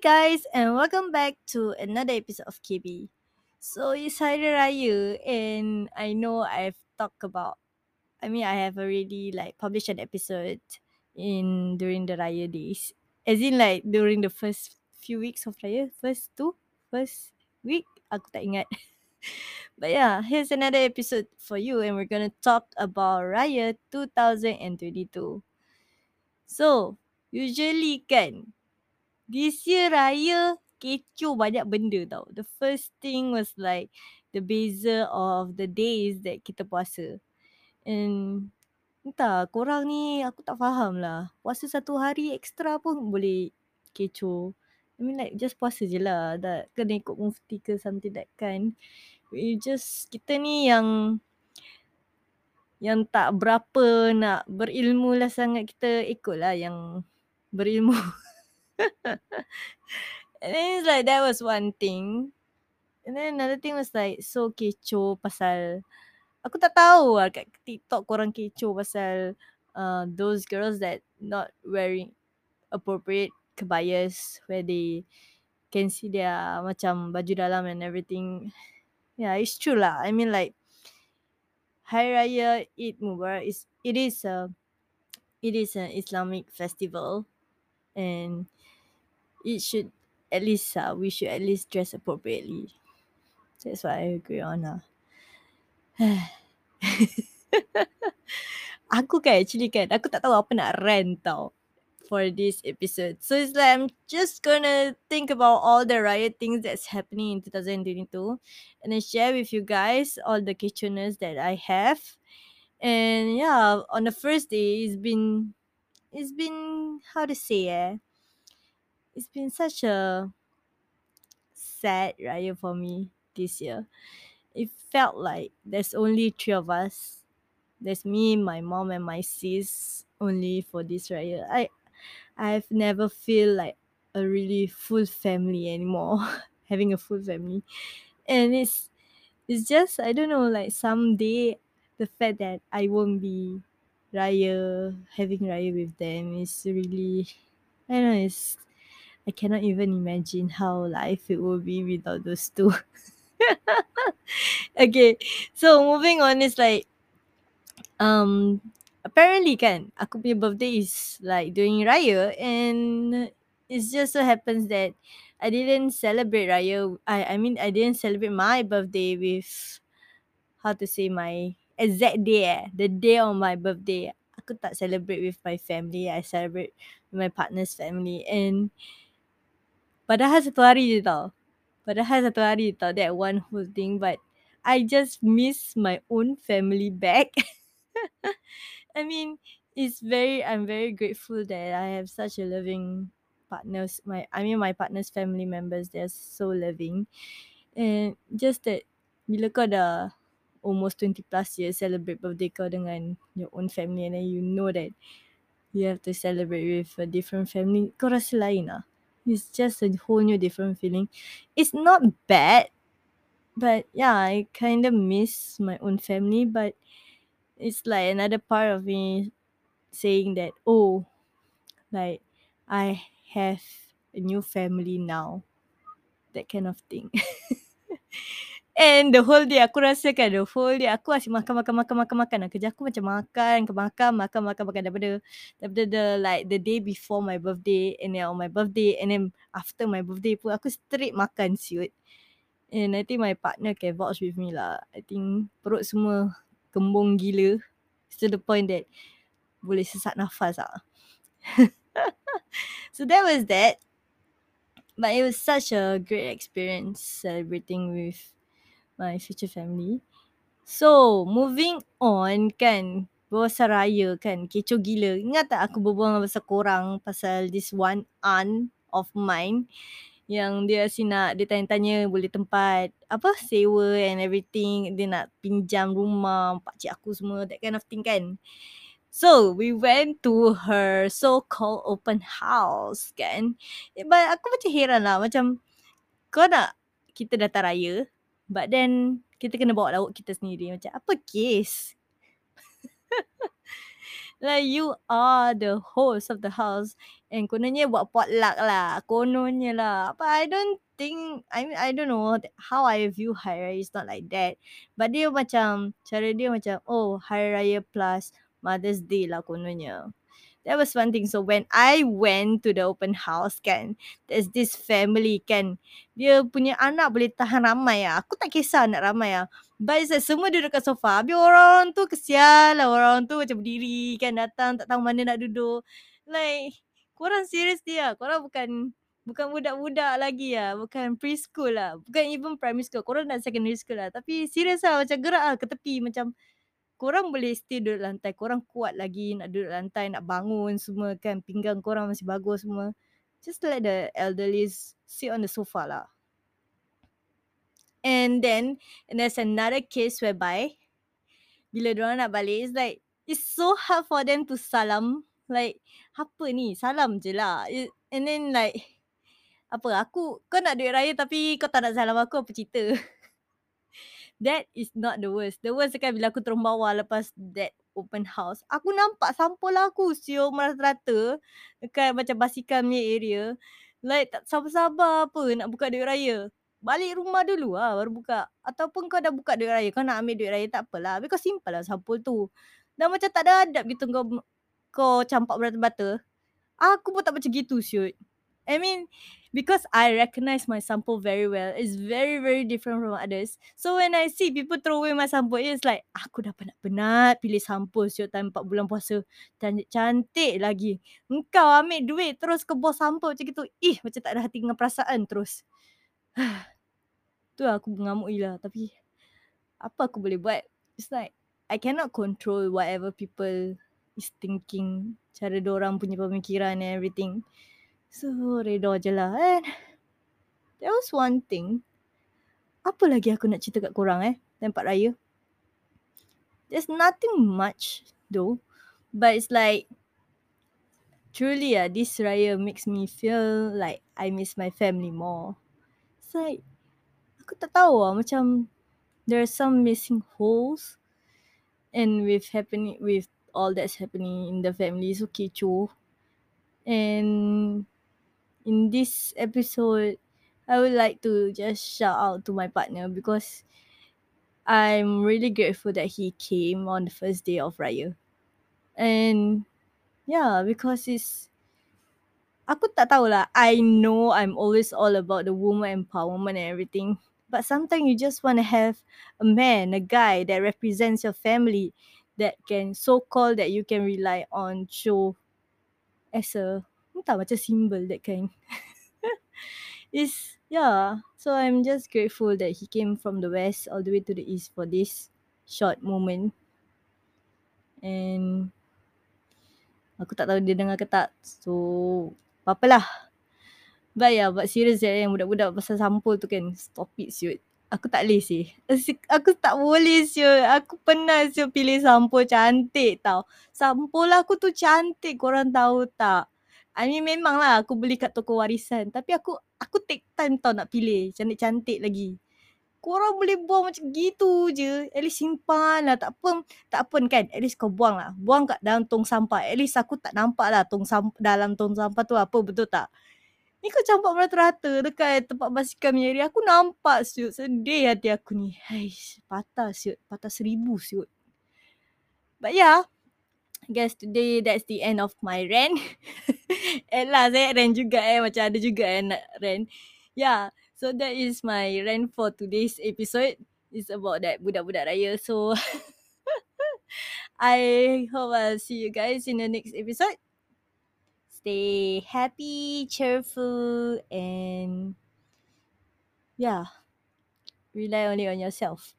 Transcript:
guys, and welcome back to another episode of KB. So it's Hari Raya, and I know I've talked about. I mean, I have already like published an episode in during the Raya days, as in like during the first few weeks of Raya, first two, first week. Aku tak ingat. But yeah, here's another episode for you, and we're gonna talk about Raya 2022. So, usually kan, this year raya kecoh banyak benda tau. The first thing was like the beza of the days that kita puasa. And entah korang ni aku tak faham lah. Puasa satu hari extra pun boleh kecoh. I mean like just puasa je lah. Tak kena ikut mufti ke something that kind. We just kita ni yang yang tak berapa nak berilmu lah sangat kita ikut lah yang berilmu. and then it's like that was one thing. And then another thing was like so kecoh pasal aku tak tahu lah kat TikTok korang kecoh pasal uh, those girls that not wearing appropriate kebayas where they can see their macam baju dalam and everything. Yeah, it's true lah. I mean like Hari Raya Eid Mubarak is it is a it is an Islamic festival and it should at least uh, we should at least dress appropriately. That's what I agree on lah. aku kan actually kan aku tak tahu apa nak rant tau for this episode. So it's like I'm just gonna think about all the riot things that's happening in 2022 and then share with you guys all the kitcheners that I have. And yeah, on the first day it's been it's been how to say eh it's been such a sad raya for me this year. It felt like there's only three of us. There's me, my mom, and my sis only for this raya. I I've never feel like a really full family anymore. Having a full family. And it's it's just I don't know, like someday the fact that I won't be raya having raya with them is really I don't know, it's I cannot even imagine how life it will be without those two. okay, so moving on is like, um, apparently kan, aku punya birthday is like during Raya and it just so happens that I didn't celebrate Raya. I I mean I didn't celebrate my birthday with how to say my exact day eh, the day of my birthday. Aku tak celebrate with my family. I celebrate with my partner's family and Padahal satu hari je tau. Padahal satu hari tau that one whole thing but I just miss my own family back. I mean it's very I'm very grateful that I have such a loving partners my I mean my partner's family members they're so loving and just that bila kau dah almost 20 plus years celebrate birthday kau dengan your own family and then you know that you have to celebrate with a different family kau rasa lain lah it's just a whole new different feeling. It's not bad, but yeah, I kind of miss my own family, but it's like another part of me saying that, oh, like I have a new family now. That kind of thing. And the whole day aku rasa kan the whole day aku asyik makan makan makan makan makan. Kerja aku macam makan, ke makan, makan makan makan daripada daripada the like the day before my birthday and then on my birthday and then after my birthday pun aku straight makan siut. And I think my partner can vouch with me lah. I think perut semua kembung gila. To the point that boleh sesak nafas lah. so that was that. But it was such a great experience celebrating with my future family. So, moving on kan, Berbual raya kan, kecoh gila. Ingat tak aku berbual dengan pasal korang pasal this one aunt of mine yang dia asyik nak, dia tanya-tanya boleh tempat apa, sewa and everything. Dia nak pinjam rumah, pakcik aku semua, that kind of thing kan. So, we went to her so-called open house kan. But aku macam heran lah, macam kau nak kita datang raya, But then kita kena bawa lauk kita sendiri macam apa kes? Like you are the host of the house and kononnya buat potluck lah. Kononnya lah. But I don't think I mean I don't know how I view Hari Raya is not like that. But dia macam cara dia macam oh Hari Raya plus Mother's Day lah kononnya. That was one thing. So when I went to the open house kan, there's this family kan. Dia punya anak boleh tahan ramai ah. Aku tak kisah anak ramai ah. But it's like semua duduk kat sofa. Habis orang tu kesian lah. Orang tu macam berdiri kan datang tak tahu mana nak duduk. Like korang serius dia. Korang bukan bukan budak-budak lagi lah. Bukan preschool lah. Bukan even primary school. Korang dah secondary school lah. Tapi serius lah macam gerak lah ke tepi. Macam korang boleh stay duduk lantai. Korang kuat lagi nak duduk lantai. Nak bangun semua kan. Pinggang korang masih bagus semua. Just let the elderly sit on the sofa lah. And then and there's another case whereby bila diorang nak balik it's like it's so hard for them to salam like apa ni salam je lah and then like apa aku kau nak duit raya tapi kau tak nak salam aku apa cerita that is not the worst the worst kan bila aku turun bawah lepas that open house aku nampak sampul aku siul merata-rata dekat macam basikal punya area like tak sabar-sabar apa nak buka duit raya balik rumah dulu lah baru buka. Ataupun kau dah buka duit raya, kau nak ambil duit raya tak apalah. Habis kau simpan lah sampul tu. Dan macam tak ada adab gitu kau kau campak bata-bata. Aku pun tak macam gitu shoot. I mean, because I recognize my sample very well. It's very, very different from others. So when I see people throw away my sample, it's like, aku dah penat-penat pilih sample shoot time 4 bulan puasa. Cantik lagi. Engkau ambil duit terus ke bos sample macam gitu. Ih, macam tak ada hati dengan perasaan terus. tu lah aku mengamuk gila tapi apa aku boleh buat it's like I cannot control whatever people is thinking cara orang punya pemikiran and everything so reda je lah and that was one thing. Apa lagi aku nak cerita kat korang eh? Tempat raya? There's nothing much though. But it's like truly ah this raya makes me feel like I miss my family more. It's like aku tak tahu lah macam there are some missing holes and with happening with all that's happening in the family so kecoh and in this episode I would like to just shout out to my partner because I'm really grateful that he came on the first day of Raya. And yeah, because it's aku tak tahu lah. I know I'm always all about the woman empowerment and everything. But sometimes you just want to have a man, a guy that represents your family that can so called that you can rely on show as a entah macam symbol that kind. is yeah. So I'm just grateful that he came from the west all the way to the east for this short moment. And aku tak tahu dia dengar ke tak. So apa-apalah. But yeah, but serious eh, budak-budak pasal sampul tu kan. Stop it siut. Aku tak boleh sih. Aku tak boleh siut. Aku pernah siut pilih sampul cantik tau. Sampul aku tu cantik korang tahu tak. I mean memang lah aku beli kat toko warisan. Tapi aku aku take time tau nak pilih. Cantik-cantik lagi. Korang boleh buang macam gitu je. At least simpan lah. Tak apa, tak apa kan. At least kau buang lah. Buang kat dalam tong sampah. At least aku tak nampak lah tong sampah, dalam tong sampah tu apa betul tak. Ni kau campak merata-rata dekat tempat basikal punya area. Aku nampak siut. Sedih hati aku ni. Haish, patah siut. Patah seribu siut. But yeah. Guess today that's the end of my rant. At last eh rant juga eh. Macam ada juga eh nak rant. Yeah. So that is my rant for today's episode. It's about that budak-budak raya. So I hope I'll see you guys in the next episode stay happy, cheerful, and yeah, rely only on yourself.